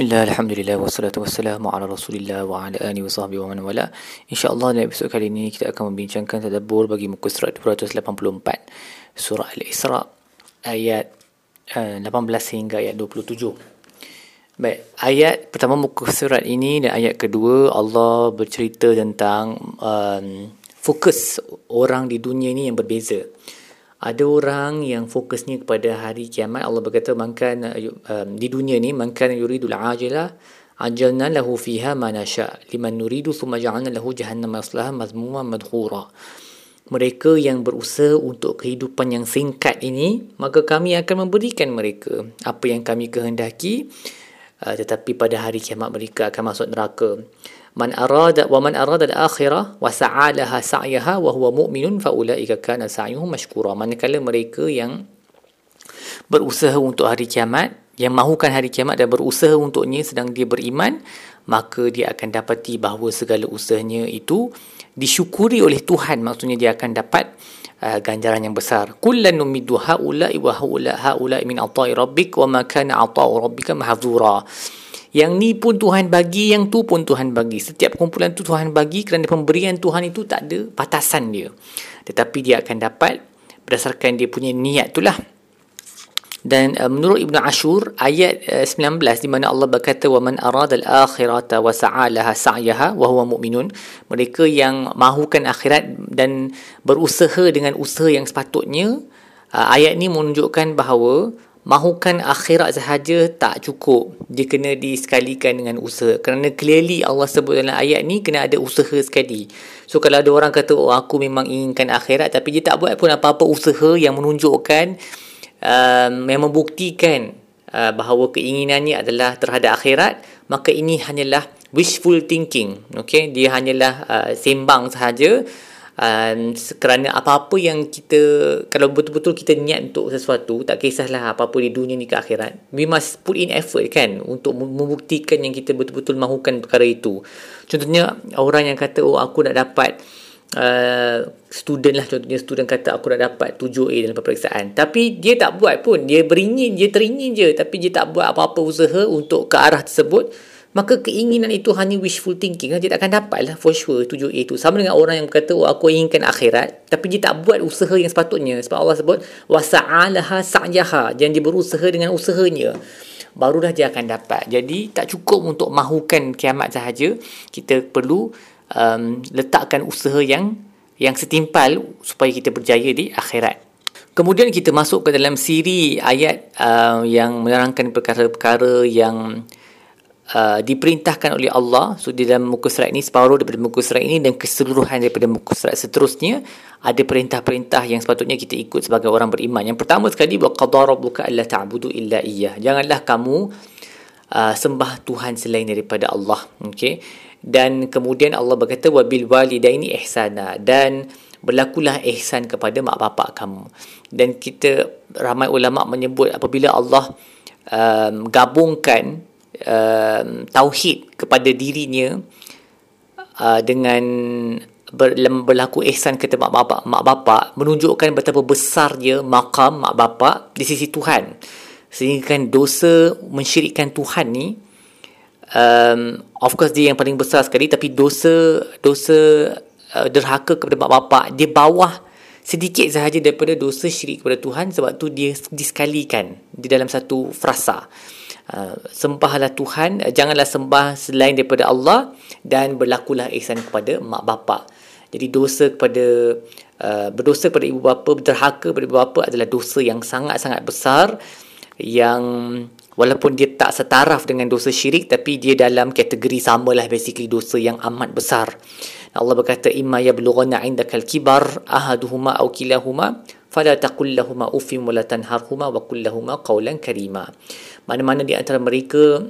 Bismillah, Alhamdulillah, wassalatu wassalamu ala rasulillah wa ala alihi wa sahbihi wa man wala. InsyaAllah dalam episod kali ini kita akan membincangkan tadabur bagi muka surat 284 Surah Al-Isra ayat uh, 18 hingga ayat 27 Baik, ayat pertama muka surat ini dan ayat kedua Allah bercerita tentang um, fokus orang di dunia ini yang berbeza ada orang yang fokusnya kepada hari kiamat. Allah berkata makan um, di dunia ni makan yuridul ajila ajalna lahu fiha ma nasha. Liman nuridu thumma ja'alna lahu jahannam yaslaha mazmuma madhura. Mereka yang berusaha untuk kehidupan yang singkat ini maka kami akan memberikan mereka apa yang kami kehendaki uh, tetapi pada hari kiamat mereka akan masuk neraka man arada wa man arada al-akhirah wa sa'alaha sa'yaha wa huwa mu'minun fa ulaika kana sa'yuhum mashkura. Manakala mereka yang berusaha untuk hari kiamat yang mahukan hari kiamat dan berusaha untuknya sedang dia beriman maka dia akan dapati bahawa segala usahanya itu disyukuri oleh Tuhan. Maksudnya dia akan dapat uh, ganjaran yang besar. Kullan numiddu haula'i wa haula haula'i min ata'i rabbik wa ma kana ata'u rabbika mahdzura yang ni pun Tuhan bagi, yang tu pun Tuhan bagi. Setiap kumpulan tu Tuhan bagi kerana pemberian Tuhan itu tak ada batasan dia. Tetapi dia akan dapat berdasarkan dia punya niat itulah. Dan uh, menurut Ibn Ashur ayat uh, 19 di mana Allah berkata wa man arada al-akhirata wa sa'alaha sa'yaha wa huwa mu'minun mereka yang mahukan akhirat dan berusaha dengan usaha yang sepatutnya uh, ayat ni menunjukkan bahawa mahukan akhirat sahaja tak cukup. Dia kena disekalikan dengan usaha. Kerana clearly Allah sebut dalam ayat ni kena ada usaha sekali. So kalau ada orang kata oh aku memang inginkan akhirat tapi dia tak buat pun apa-apa usaha yang menunjukkan um, yang membuktikan uh, bahawa keinginannya adalah terhadap akhirat maka ini hanyalah wishful thinking. Okay? Dia hanyalah uh, sembang sahaja um, kerana apa-apa yang kita kalau betul-betul kita niat untuk sesuatu tak kisahlah apa-apa di dunia ni ke akhirat. We must put in effort kan untuk membuktikan yang kita betul-betul mahukan perkara itu. Contohnya orang yang kata oh aku nak dapat Uh, student lah contohnya student kata aku nak dapat 7A dalam peperiksaan. Tapi dia tak buat pun. Dia beringin dia teringin je. Tapi dia tak buat apa-apa usaha untuk ke arah tersebut maka keinginan itu hanya wishful thinking dia tak akan dapat lah for sure 7A itu sama dengan orang yang kata oh, aku inginkan akhirat. Tapi dia tak buat usaha yang sepatutnya. Sebab Allah sebut wasa'alaha sa'yaha dan dia berusaha dengan usahanya. Barulah dia akan dapat. Jadi tak cukup untuk mahukan kiamat sahaja kita perlu um, letakkan usaha yang yang setimpal supaya kita berjaya di akhirat. Kemudian kita masuk ke dalam siri ayat uh, yang menerangkan perkara-perkara yang Uh, diperintahkan oleh Allah so di dalam muka surat ini separuh daripada muka surat ini dan keseluruhan daripada muka surat seterusnya ada perintah-perintah yang sepatutnya kita ikut sebagai orang beriman. Yang pertama sekali wa qadara rabbuka alla ta'budu illa iyyah. Janganlah kamu uh, sembah Tuhan selain daripada Allah okey? Dan kemudian Allah berkata wa bil walidaini ihsana. Dan berlakulah ihsan kepada mak bapak kamu. Dan kita ramai ulama menyebut apabila Allah um, gabungkan uh, tauhid kepada dirinya uh, dengan ber, berlaku ihsan kepada mak bapak, mak bapak menunjukkan betapa besarnya makam mak bapak di sisi Tuhan. Sehingga kan dosa mensyirikkan Tuhan ni um, of course dia yang paling besar sekali tapi dosa dosa uh, derhaka kepada mak bapak dia bawah sedikit sahaja daripada dosa syirik kepada Tuhan sebab tu dia disekalikan di dalam satu frasa sembahlah Tuhan uh, janganlah sembah selain daripada Allah dan berlakulah ihsan kepada mak bapak jadi dosa kepada uh, berdosa kepada ibu bapa berderhaka kepada ibu bapa adalah dosa yang sangat-sangat besar yang walaupun dia tak setaraf dengan dosa syirik tapi dia dalam kategori samalah basically dosa yang amat besar. Allah berkata imma yablughanna indakal kibar ahaduhuma aw kilahuma lahumā uffin wa la tanharhumā wa qul lahumā qawlan karīmā. Mana-mana di antara mereka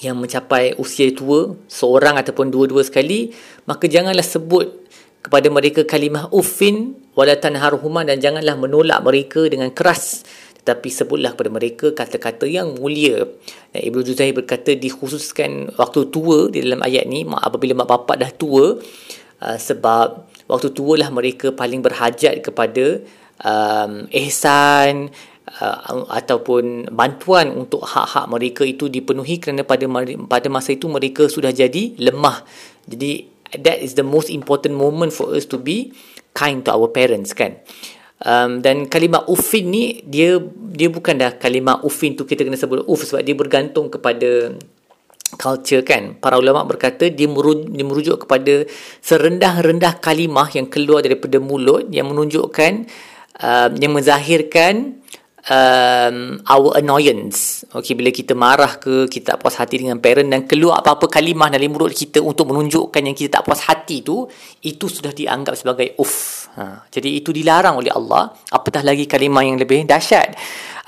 yang mencapai usia tua seorang ataupun dua-dua sekali maka janganlah sebut kepada mereka kalimah uffin wala tanharhuma dan janganlah menolak mereka dengan keras. Tetapi sebutlah kepada mereka kata-kata yang mulia. Dan Ibnu Juzai berkata dikhususkan waktu tua di dalam ayat ni apabila mak bapak dah tua uh, sebab waktu tua lah mereka paling berhajat kepada um, ihsan uh, ataupun bantuan untuk hak-hak mereka itu dipenuhi kerana pada pada masa itu mereka sudah jadi lemah. Jadi that is the most important moment for us to be kind to our parents kan. Um, dan kalimah ufin ni dia dia bukan dah kalimah ufin tu kita kena sebut uf sebab dia bergantung kepada culture kan para ulama berkata dia merujuk, dia merujuk kepada serendah-rendah kalimah yang keluar daripada mulut yang menunjukkan um, yang menzahirkan um, our annoyance. Okay, bila kita marah ke, kita tak puas hati dengan parent dan keluar apa-apa kalimah dari mulut kita untuk menunjukkan yang kita tak puas hati tu, itu sudah dianggap sebagai uff. Ha, jadi itu dilarang oleh Allah. Apatah lagi kalimah yang lebih dahsyat.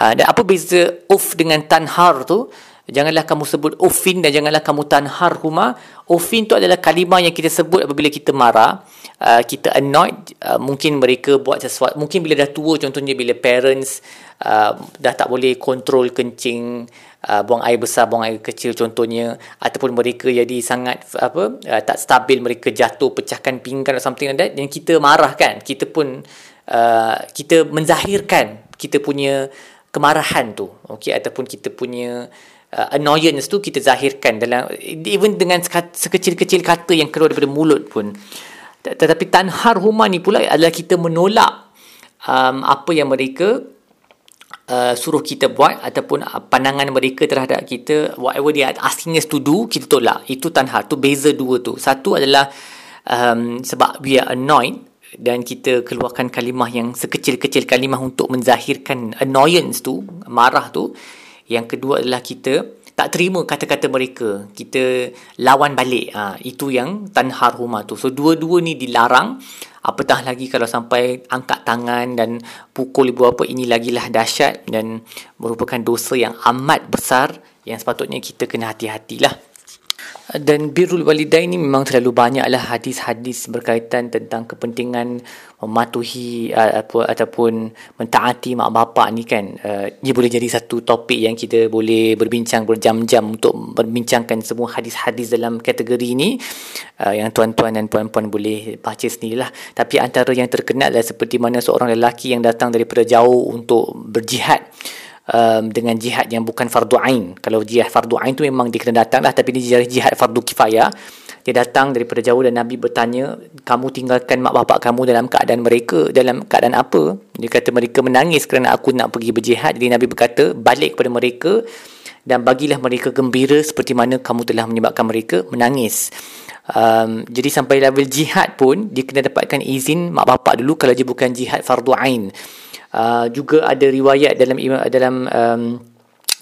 Ha, dan apa beza uff dengan tanhar tu? Janganlah kamu sebut uffin dan janganlah kamu tanhar huma. Uffin tu adalah kalimah yang kita sebut apabila kita marah. Uh, kita annoyed. Uh, mungkin mereka buat sesuatu. Mungkin bila dah tua contohnya bila parents uh, dah tak boleh kontrol kencing. Uh, buang air besar, buang air kecil contohnya. Ataupun mereka jadi sangat apa uh, tak stabil. Mereka jatuh, pecahkan pinggan atau something like that. Dan kita marah kan. Kita pun uh, kita menzahirkan kita punya kemarahan tu. Okay? Ataupun kita punya uh, annoyance tu kita zahirkan dalam even dengan sekecil-kecil kata yang keluar daripada mulut pun. Tetapi tanhar huma ni pula adalah kita menolak um, apa yang mereka uh, suruh kita buat ataupun uh, pandangan mereka terhadap kita whatever they are asking us to do kita tolak. Itu tanhar tu beza dua tu. Satu adalah um, sebab we are annoyed dan kita keluarkan kalimah yang sekecil-kecil kalimah untuk menzahirkan annoyance tu marah tu yang kedua adalah kita tak terima kata-kata mereka. Kita lawan balik. Ha, itu yang tanhar huma tu. So dua-dua ni dilarang. Apatah lagi kalau sampai angkat tangan dan pukul ibu bapa ini lagilah dahsyat dan merupakan dosa yang amat besar yang sepatutnya kita kena hati-hatilah dan birrul ni memang terlalu banyaklah hadis-hadis berkaitan tentang kepentingan mematuhi uh, ataupun mentaati mak bapak ni kan. Uh, ia boleh jadi satu topik yang kita boleh berbincang berjam-jam untuk berbincangkan semua hadis-hadis dalam kategori ini uh, yang tuan-tuan dan puan-puan boleh baca sendirilah. Tapi antara yang terkenal adalah seperti mana seorang lelaki yang datang daripada jauh untuk berjihad um, dengan jihad yang bukan fardu ain. Kalau jihad fardu ain tu memang dia kena datang lah tapi ini jihad, jihad fardu kifayah. Dia datang daripada jauh dan Nabi bertanya, kamu tinggalkan mak bapak kamu dalam keadaan mereka, dalam keadaan apa? Dia kata mereka menangis kerana aku nak pergi berjihad. Jadi Nabi berkata, balik kepada mereka dan bagilah mereka gembira seperti mana kamu telah menyebabkan mereka menangis. Um, jadi sampai level jihad pun, dia kena dapatkan izin mak bapak dulu kalau dia bukan jihad fardu ain. Uh, juga ada riwayat dalam dalam um,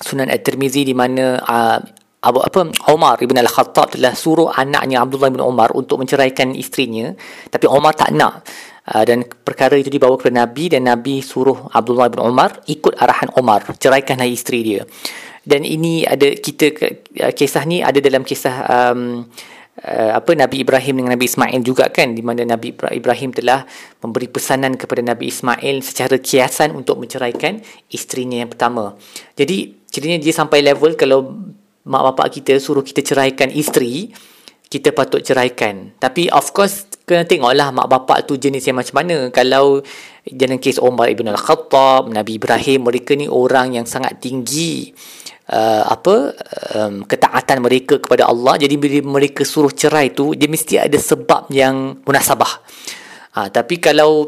Sunan At-Tirmizi di mana uh, Abu apa Umar ibn Al-Khattab telah suruh anaknya Abdullah bin Umar untuk menceraikan isterinya tapi Umar tak nak. Uh, dan perkara itu dibawa kepada Nabi dan Nabi suruh Abdullah bin Umar ikut arahan Umar ceraikanlah isteri dia. Dan ini ada kita kisah ni ada dalam kisah um, uh, apa Nabi Ibrahim dengan Nabi Ismail juga kan di mana Nabi Ibrahim telah memberi pesanan kepada Nabi Ismail secara kiasan untuk menceraikan isterinya yang pertama. Jadi ceritanya dia sampai level kalau mak bapak kita suruh kita ceraikan isteri, kita patut ceraikan. Tapi of course kena tengoklah mak bapak tu jenis yang macam mana. Kalau dalam kes Umar ibn Al-Khattab, Nabi Ibrahim, mereka ni orang yang sangat tinggi uh, apa um, ketaatan mereka kepada Allah. Jadi bila mereka suruh cerai tu dia mesti ada sebab yang munasabah. Ha, tapi kalau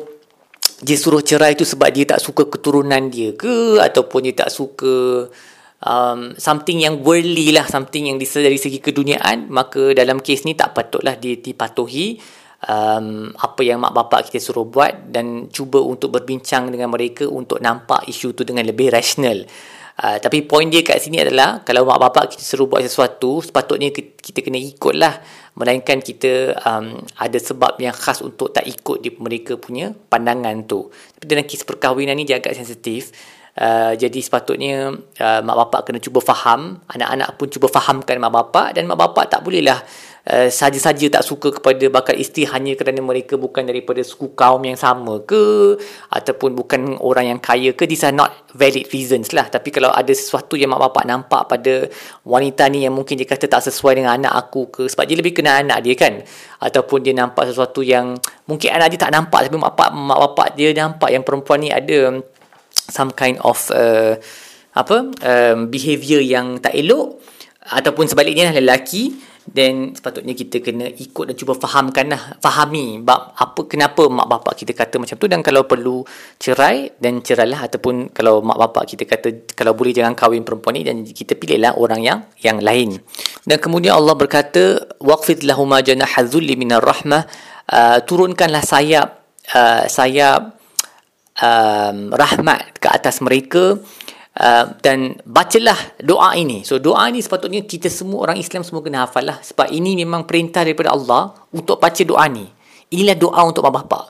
dia suruh cerai tu sebab dia tak suka keturunan dia ke ataupun dia tak suka um, something yang worldly lah something yang dari segi keduniaan maka dalam kes ni tak patutlah dia dipatuhi um, apa yang mak bapak kita suruh buat dan cuba untuk berbincang dengan mereka untuk nampak isu tu dengan lebih rasional Uh, tapi poin dia kat sini adalah kalau mak bapak kita suruh buat sesuatu sepatutnya kita kena ikut lah melainkan kita um, ada sebab yang khas untuk tak ikut di mereka punya pandangan tu. Tapi dalam kes perkahwinan ni dia agak sensitif. Uh, jadi sepatutnya uh, mak bapak kena cuba faham. Anak-anak pun cuba fahamkan mak bapak dan mak bapak tak bolehlah uh, saja-saja tak suka kepada bakal isteri hanya kerana mereka bukan daripada suku kaum yang sama ke? Ataupun bukan orang yang kaya ke? These are not valid reasons lah. Tapi kalau ada sesuatu yang mak bapak nampak pada wanita ni yang mungkin dia kata tak sesuai dengan anak aku ke? Sebab dia lebih kenal anak dia kan? Ataupun dia nampak sesuatu yang mungkin anak dia tak nampak tapi mak bapak mak bapak dia nampak yang perempuan ni ada some kind of uh, apa um, behavior yang tak elok. Ataupun sebaliknya lelaki then sepatutnya kita kena ikut dan cuba fahamkan lah fahami bab apa kenapa mak bapak kita kata macam tu. Dan kalau perlu cerai dan cerailah. Ataupun kalau mak bapak kita kata kalau boleh jangan kahwin perempuan ni dan kita pilihlah orang yang yang lain. Dan kemudian Allah berkata waqfid lahuma janaha dhulli minar rahmah. Uh, turunkanlah sayap uh, sayap um, rahmat ke atas mereka Uh, dan bacalah doa ini. So doa ini sepatutnya kita semua orang Islam semua kena hafal lah. Sebab ini memang perintah daripada Allah untuk baca doa ni. Inilah doa untuk mak bapak.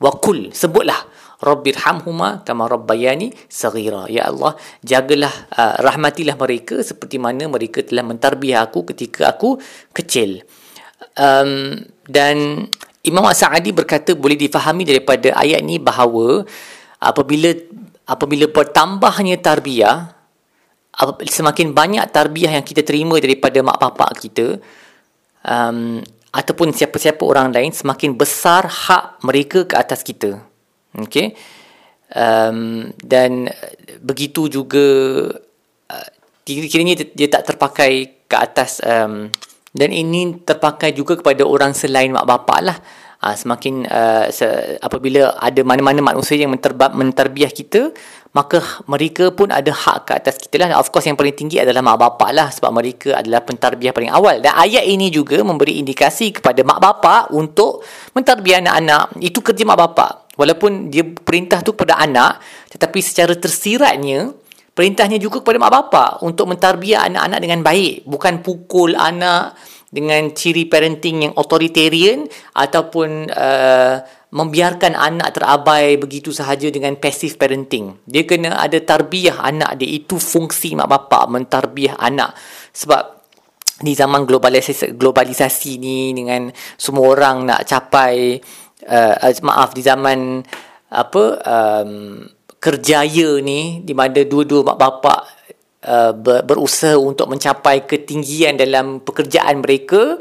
Wa kul, sebutlah. Rabbirhamhuma kama rabbayani saghira. Ya Allah, jagalah, uh, rahmatilah mereka seperti mana mereka telah mentarbiah aku ketika aku kecil. Um, dan Imam As-Sa'adi berkata boleh difahami daripada ayat ini bahawa apabila apabila bertambahnya tarbiyah semakin banyak tarbiyah yang kita terima daripada mak bapak kita um, ataupun siapa-siapa orang lain semakin besar hak mereka ke atas kita. Okey? Um, dan begitu juga uh, kiranya dia tak terpakai ke atas um, dan ini terpakai juga kepada orang selain mak bapak lah uh, semakin uh, se- apabila ada mana-mana manusia yang menterba- menterbiah kita maka mereka pun ada hak ke atas kita lah. Of course yang paling tinggi adalah mak bapak lah sebab mereka adalah pentarbiah paling awal. Dan ayat ini juga memberi indikasi kepada mak bapak untuk mentarbiah anak-anak. Itu kerja mak bapak. Walaupun dia perintah tu kepada anak tetapi secara tersiratnya perintahnya juga kepada mak bapak untuk mentarbiah anak-anak dengan baik bukan pukul anak dengan ciri parenting yang authoritarian ataupun uh, membiarkan anak terabai begitu sahaja dengan passive parenting. Dia kena ada tarbiyah anak dia. Itu fungsi mak bapak mentarbiyah anak. Sebab di zaman globalisasi, globalisasi ni dengan semua orang nak capai uh, maaf di zaman apa um, kerjaya ni di mana dua-dua mak bapak Uh, berusaha untuk mencapai ketinggian dalam pekerjaan mereka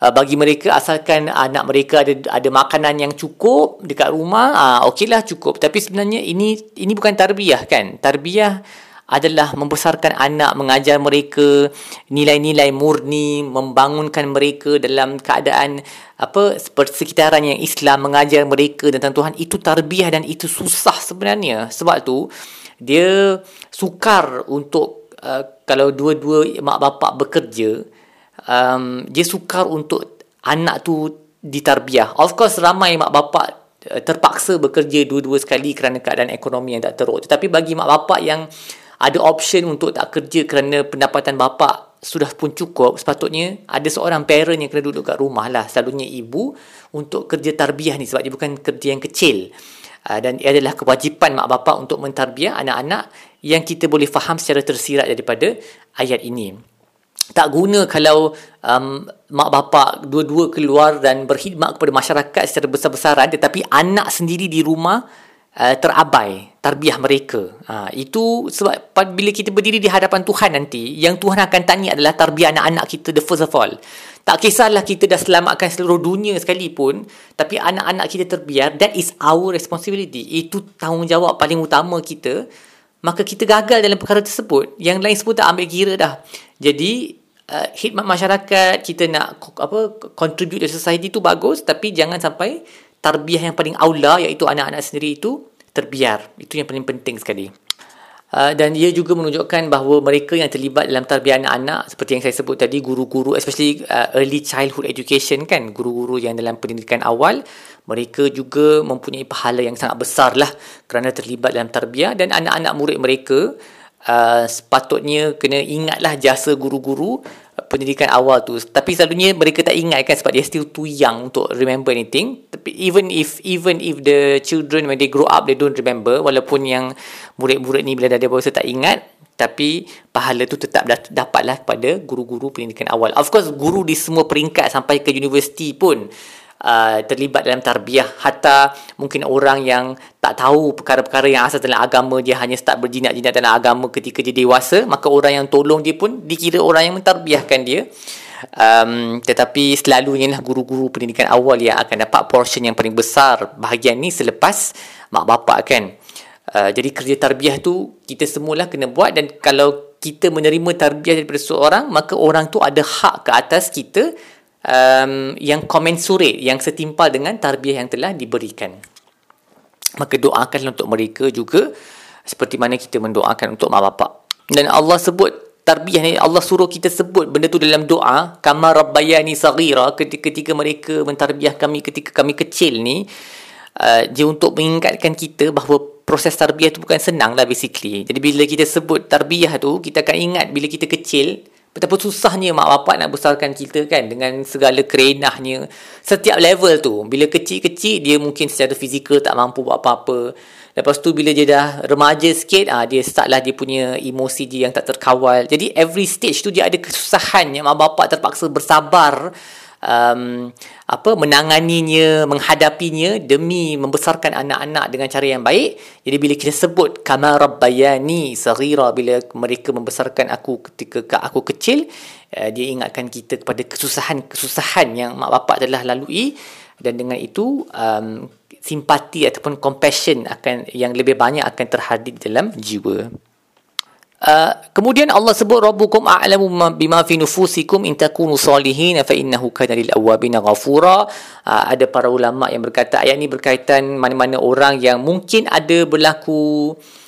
uh, bagi mereka asalkan anak mereka ada ada makanan yang cukup dekat rumah uh, okeylah cukup. Tapi sebenarnya ini ini bukan tarbiyah kan? Tarbiyah adalah membesarkan anak mengajar mereka nilai-nilai murni membangunkan mereka dalam keadaan apa persekitaran yang Islam mengajar mereka tentang Tuhan. Itu tarbiyah dan itu susah sebenarnya. Sebab tu dia sukar untuk uh, kalau dua-dua mak bapak bekerja um, dia sukar untuk anak tu ditarbiah of course ramai mak bapak uh, terpaksa bekerja dua-dua sekali kerana keadaan ekonomi yang tak teruk. Tetapi bagi mak bapak yang ada option untuk tak kerja kerana pendapatan bapa sudah pun cukup. Sepatutnya ada seorang parent yang kena duduk kat rumah lah. Selalunya ibu untuk kerja tarbiyah ni sebab dia bukan kerja yang kecil. Uh, dan ia adalah kewajipan mak bapak untuk mentarbiah anak-anak yang kita boleh faham secara tersirat daripada ayat ini. Tak guna kalau um, mak bapak dua-dua keluar dan berkhidmat kepada masyarakat secara besar-besaran tetapi anak sendiri di rumah uh, terabai tarbiah mereka. Uh, itu sebab bila kita berdiri di hadapan Tuhan nanti, yang Tuhan akan tanya adalah tarbiah anak-anak kita the first of all. Tak kisahlah kita dah selamatkan seluruh dunia sekalipun, tapi anak-anak kita terbiar, that is our responsibility. Itu tanggungjawab paling utama kita maka kita gagal dalam perkara tersebut yang lain semua tak ambil kira dah jadi uh, khidmat masyarakat kita nak apa contribute to society tu bagus tapi jangan sampai tarbiyah yang paling aula iaitu anak-anak sendiri itu terbiar. Itu yang paling penting sekali. Uh, dan ia juga menunjukkan bahawa mereka yang terlibat dalam tarbiyah anak-anak seperti yang saya sebut tadi guru-guru especially uh, early childhood education kan guru-guru yang dalam pendidikan awal mereka juga mempunyai pahala yang sangat besar lah kerana terlibat dalam tarbiyah. Dan anak-anak murid mereka uh, sepatutnya kena ingatlah jasa guru-guru pendidikan awal tu tapi selalunya mereka tak ingat kan sebab dia still too young untuk remember anything. Tapi even if even if the children when they grow up they don't remember walaupun yang murid-murid ni bila dah dewasa tak ingat tapi pahala tu tetap dapatlah kepada guru-guru pendidikan awal. Of course guru di semua peringkat sampai ke universiti pun Uh, terlibat dalam tarbiyah. Hatta mungkin orang yang tak tahu perkara-perkara yang asal dalam agama dia hanya start berjinak-jinak dalam agama ketika dia dewasa maka orang yang tolong dia pun dikira orang yang mentarbiahkan dia. Um, tetapi selalunya lah guru-guru pendidikan awal yang akan dapat portion yang paling besar bahagian ni selepas mak bapak kan. Uh, jadi kerja tarbiyah tu kita semualah kena buat dan kalau kita menerima tarbiyah daripada seorang maka orang tu ada hak ke atas kita um, yang commensurate yang setimpal dengan tarbiyah yang telah diberikan. Maka doakanlah untuk mereka juga seperti mana kita mendoakan untuk mak bapak. Dan Allah sebut tarbiyah ni Allah suruh kita sebut benda tu dalam doa kama rabbayani saghira. Ketika, mereka mentarbiah kami ketika kami kecil ni uh, dia untuk mengingatkan kita bahawa proses tarbiyah tu bukan senang lah basically. Jadi bila kita sebut tarbiyah tu, kita akan ingat bila kita kecil, betapa susahnya mak bapak nak besarkan kita kan dengan segala kerenahnya. Setiap level tu, bila kecil-kecil dia mungkin secara fizikal tak mampu buat apa-apa. Lepas tu bila dia dah remaja sikit, ah dia start lah dia punya emosi dia yang tak terkawal. Jadi every stage tu dia ada kesusahan yang mak bapak terpaksa bersabar um, apa menanganinya menghadapinya demi membesarkan anak-anak dengan cara yang baik. Jadi bila kita sebut kama rabbayani saghira bila mereka membesarkan aku ketika aku kecil uh, dia ingatkan kita kepada kesusahan-kesusahan yang mak bapak telah lalui. Dan dengan itu um, simpati ataupun compassion akan yang lebih banyak akan terhadir dalam jiwa Uh, kemudian Allah sebut rabbukum a'lamu bima fi nufusikum in takunu salihin fa innahu kana lil awabin ghafura. Uh, ada para ulama yang berkata ayat ini berkaitan mana-mana orang yang mungkin ada berlaku Uh,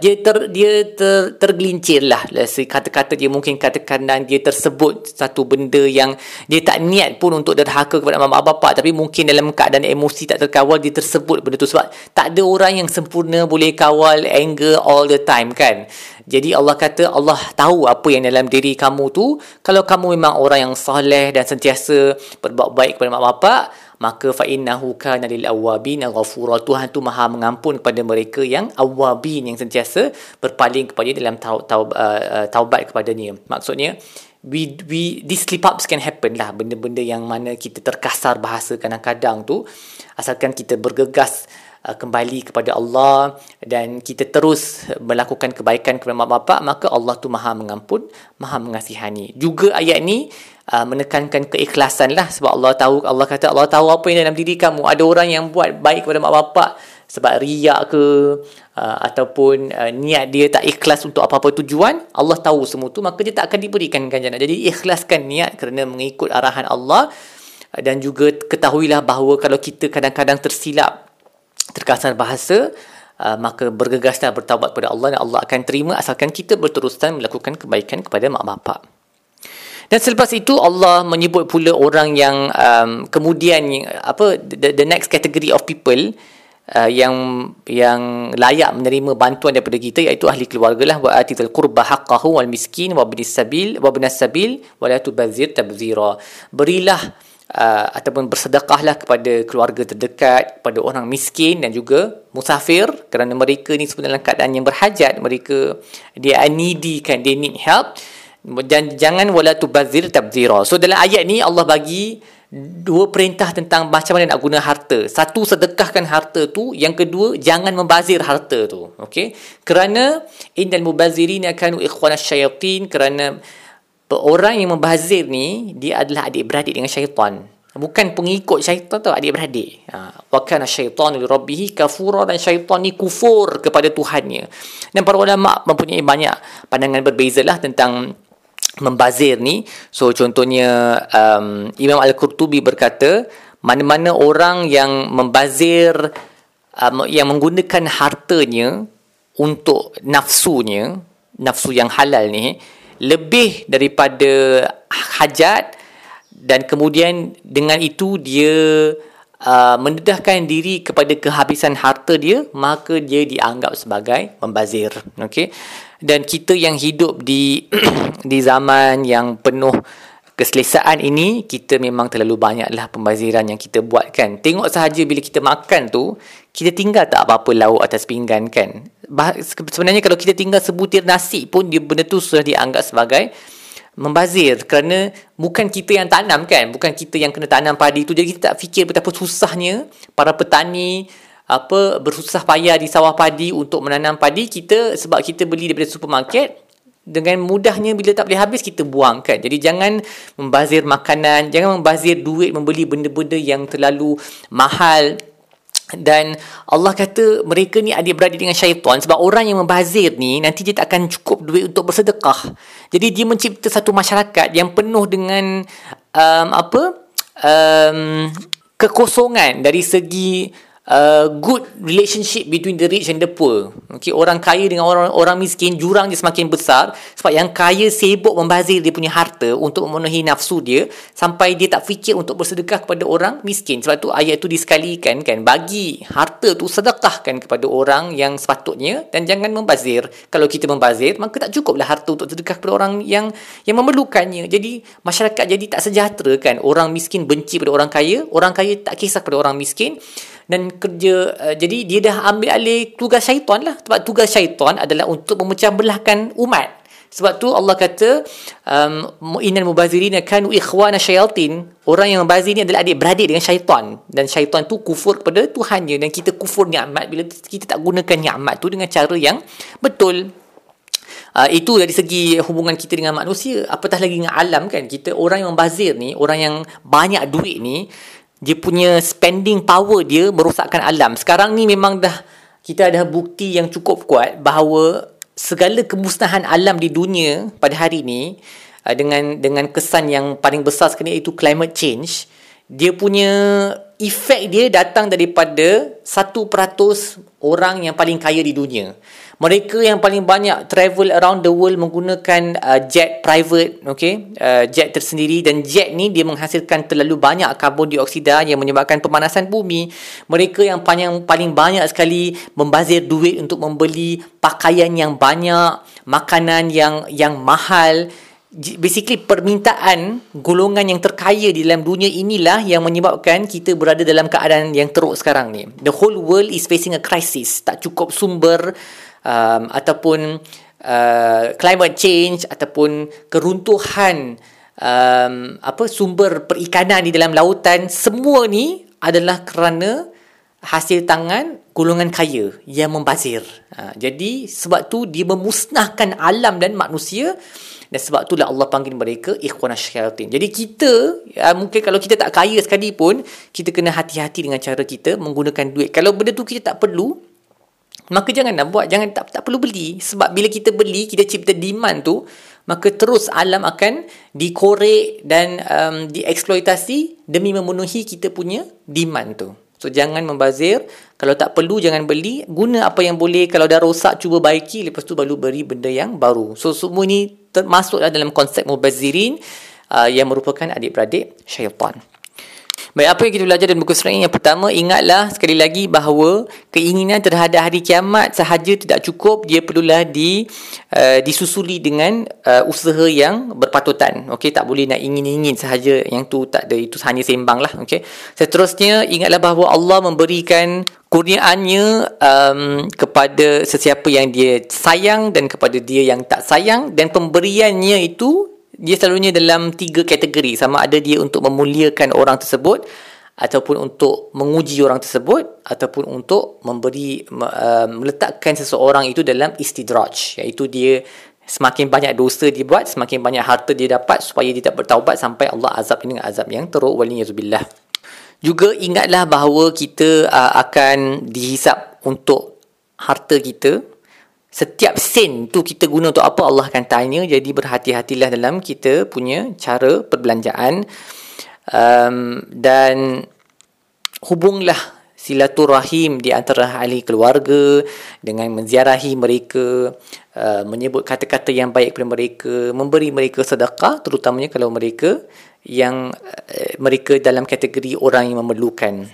dia ter dia ter tergelincir lah kata-kata dia mungkin katakan dan dia tersebut satu benda yang dia tak niat pun untuk derhaka kepada mak bapak. Tapi mungkin dalam keadaan emosi tak terkawal dia tersebut benda tu. Sebab tak ada orang yang sempurna boleh kawal anger all the time kan? Jadi Allah kata Allah tahu apa yang dalam diri kamu tu. Kalau kamu memang orang yang soleh dan sentiasa berbuat baik kepada mak bapak maka fa innahu kana lil awabin ghafura. Tuhan tu maha mengampun kepada mereka yang awabin yang sentiasa berpaling kepada dalam taub, taub, uh, uh, taubat kepadanya. Maksudnya we we these slip ups can happen lah. Benda-benda yang mana kita terkasar bahasa kadang-kadang tu asalkan kita bergegas uh, kembali kepada Allah dan kita terus melakukan kebaikan kepada mak bapak maka Allah tu maha mengampun maha mengasihani. Juga ayat ni uh, menekankan keikhlasan lah. Sebab Allah tahu Allah kata Allah tahu apa yang dalam diri kamu. Ada orang yang buat baik kepada mak bapak sebab riak ke uh, ataupun uh, niat dia tak ikhlas untuk apa-apa tujuan Allah tahu semua tu maka dia tak akan diberikan ganjaran. Jadi ikhlaskan niat kerana mengikut arahan Allah. Uh, dan juga ketahuilah bahawa kalau kita kadang-kadang tersilap terkasar bahasa Uh, maka bergegaslah bertaubat kepada Allah dan Allah akan terima asalkan kita berterusan melakukan kebaikan kepada mak bapak. Dan selepas itu Allah menyebut pula orang yang um, kemudian apa the, the next category of people uh, yang yang layak menerima bantuan daripada kita iaitu ahli keluarga lah. Wa atitul qurba haqqahu wal miskin wa binis sabil wa binas sabil wa la tubazir tabzira. Berilah uh, ataupun bersedekahlah kepada keluarga terdekat, kepada orang miskin dan juga musafir. Kerana mereka ni sebenarnya dalam keadaan yang berhajat, mereka dia needy kan, they need help dan jangan wala tubazir tabzira. So dalam ayat ni Allah bagi dua perintah tentang macam mana nak guna harta. Satu sedekahkan harta tu, yang kedua jangan membazir harta tu. Okey? Kerana innal mubazirin kanu syayatin kerana orang yang membazir ni dia adalah adik-beradik dengan syaitan. Bukan pengikut syaitan tu adik-beradik. Ha, wa kana syaitan li rabbih kafura dan syaitan ni kufur kepada Tuhannya. Dan para ulama mempunyai banyak pandangan berbezalah tentang membazir ni so contohnya um, Imam Al-Qurtubi berkata mana-mana orang yang membazir um, yang menggunakan hartanya untuk nafsunya nafsu yang halal ni lebih daripada hajat dan kemudian dengan itu dia uh, mendedahkan diri kepada kehabisan harta dia maka dia dianggap sebagai membazir. Okey dan kita yang hidup di di zaman yang penuh keselesaan ini kita memang terlalu banyaklah pembaziran yang kita buat kan tengok sahaja bila kita makan tu kita tinggal tak apa-apa lauk atas pinggan kan? Sebenarnya kalau kita tinggal sebutir nasi pun dia benda tu sudah dianggap sebagai membazir. Kerana bukan kita yang tanam kan? Bukan kita yang kena tanam padi tu. Jadi kita tak fikir betapa susahnya para petani apa bersusah payah di sawah padi untuk menanam padi kita sebab kita beli daripada supermarket dengan mudahnya bila tak boleh habis kita buang kan jadi jangan membazir makanan jangan membazir duit membeli benda-benda yang terlalu mahal dan Allah kata mereka ni adik-beradik dengan syaitan sebab orang yang membazir ni nanti dia tak akan cukup duit untuk bersedekah. Jadi dia mencipta satu masyarakat yang penuh dengan um, apa? Um, kekosongan dari segi good relationship between the rich and the poor. Okay, orang kaya dengan orang orang miskin jurang dia semakin besar sebab yang kaya sibuk membazir dia punya harta untuk memenuhi nafsu dia sampai dia tak fikir untuk bersedekah kepada orang miskin. Sebab tu ayat tu disekalikan kan bagi harta tu sedekahkan kepada orang yang sepatutnya dan jangan membazir. Kalau kita membazir maka tak cukuplah harta untuk sedekah kepada orang yang yang memerlukannya. Jadi masyarakat jadi tak sejahtera kan. Orang miskin benci pada orang kaya, orang kaya tak kisah pada orang miskin dan kerja uh, jadi dia dah ambil alih tugas syaitan lah. Sebab tugas syaitan adalah untuk memecah belahkan umat. Sebab tu Allah kata um, innal mubazirin kanu ikhwana syayatin. Orang yang membazir ni adalah adik-beradik dengan syaitan. Dan syaitan tu kufur kepada Tuhannya. Dan kita kufur nikmat bila kita tak gunakan nikmat tu dengan cara yang betul. Uh, itu dari segi hubungan kita dengan manusia. Apatah lagi dengan alam kan. Kita orang yang membazir ni orang yang banyak duit ni dia punya spending power dia merosakkan alam. Sekarang ni memang dah kita ada bukti yang cukup kuat bahawa segala kemusnahan alam di dunia pada hari ini uh, dengan dengan kesan yang paling besar sekali iaitu climate change dia punya efek dia datang daripada 1% orang yang paling kaya di dunia mereka yang paling banyak travel around the world menggunakan uh, jet private okay? Uh, jet tersendiri. Dan jet ni dia menghasilkan terlalu banyak karbon dioksida yang menyebabkan pemanasan bumi. Mereka yang paling paling banyak sekali membazir duit untuk membeli pakaian yang banyak makanan yang yang mahal. Basically permintaan golongan yang terkaya di dalam dunia inilah yang menyebabkan kita berada dalam keadaan yang teruk sekarang ni. The whole world is facing a crisis. Tak cukup sumber um, ataupun uh, climate change ataupun keruntuhan um, apa sumber perikanan di dalam lautan semua ni adalah kerana hasil tangan golongan kaya yang membazir. Ha, jadi sebab tu dia memusnahkan alam dan manusia dan sebab itulah Allah panggil mereka ikhwan syaitan. Jadi kita uh, mungkin kalau kita tak kaya sekali pun kita kena hati-hati dengan cara kita menggunakan duit. Kalau benda tu kita tak perlu Maka jangan nak buat, jangan tak tak perlu beli sebab bila kita beli, kita cipta demand tu, maka terus alam akan dikorek dan um, dieksploitasi demi memenuhi kita punya demand tu. So jangan membazir, kalau tak perlu jangan beli, guna apa yang boleh, kalau dah rosak cuba baiki lepas tu baru beri benda yang baru. So semua ni termasuklah dalam konsep mubazirin uh, yang merupakan adik-beradik syaitan. Baik, apa yang kita belajar dalam buku surat ini? Yang pertama, ingatlah sekali lagi bahawa keinginan terhadap hari kiamat sahaja tidak cukup. Dia perlulah di, uh, disusuli dengan uh, usaha yang berpatutan. Okey, tak boleh nak ingin-ingin sahaja yang tu tak ada. Itu hanya sembang lah. Okey. Seterusnya, ingatlah bahawa Allah memberikan kurniaannya um, kepada sesiapa yang dia sayang dan kepada dia yang tak sayang. Dan pemberiannya itu dia selalunya dalam tiga kategori. Sama ada dia untuk memuliakan orang tersebut ataupun untuk menguji orang tersebut ataupun untuk memberi uh, meletakkan seseorang itu dalam istidraj. Iaitu dia semakin banyak dosa dia buat semakin banyak harta dia dapat supaya dia tak bertaubat sampai Allah azab dengan azab yang teruk. Waliyazbillah juga ingatlah bahawa kita uh, akan dihisap untuk harta kita setiap sen tu kita guna untuk apa? Allah akan tanya. Jadi berhati-hatilah dalam kita punya cara perbelanjaan. Um, dan hubunglah silaturahim di antara ahli keluarga dengan menziarahi mereka uh, menyebut kata-kata yang baik kepada mereka memberi mereka sedekah terutamanya kalau mereka yang uh, mereka dalam kategori orang yang memerlukan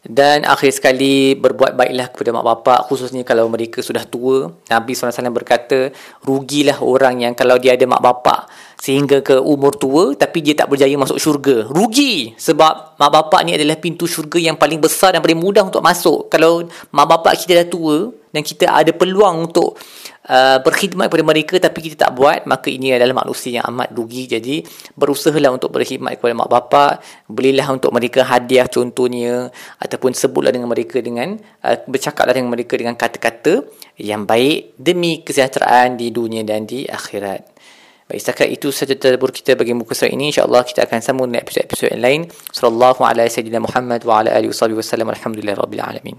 dan akhir sekali berbuat baiklah kepada mak bapak khususnya kalau mereka sudah tua. Nabi SAW berkata rugilah orang yang kalau dia ada mak bapak sehingga ke umur tua tapi dia tak berjaya masuk syurga. Rugi sebab mak bapak ni adalah pintu syurga yang paling besar dan paling mudah untuk masuk. Kalau mak bapak kita dah tua dan kita ada peluang untuk Uh, berkhidmat kepada mereka tapi kita tak buat maka ini adalah manusia yang amat rugi jadi berusahalah untuk berkhidmat kepada mak bapak belilah untuk mereka hadiah contohnya ataupun sebutlah dengan mereka dengan uh, bercakaplah dengan mereka dengan kata-kata yang baik demi kesejahteraan di dunia dan di akhirat Baik, setakat itu saja tadabbur kita bagi muka surat ini. InsyaAllah kita akan sambung dengan episod-episod yang lain. Sallallahu ala sayyidina Muhammad wa ala alihi wa sallam.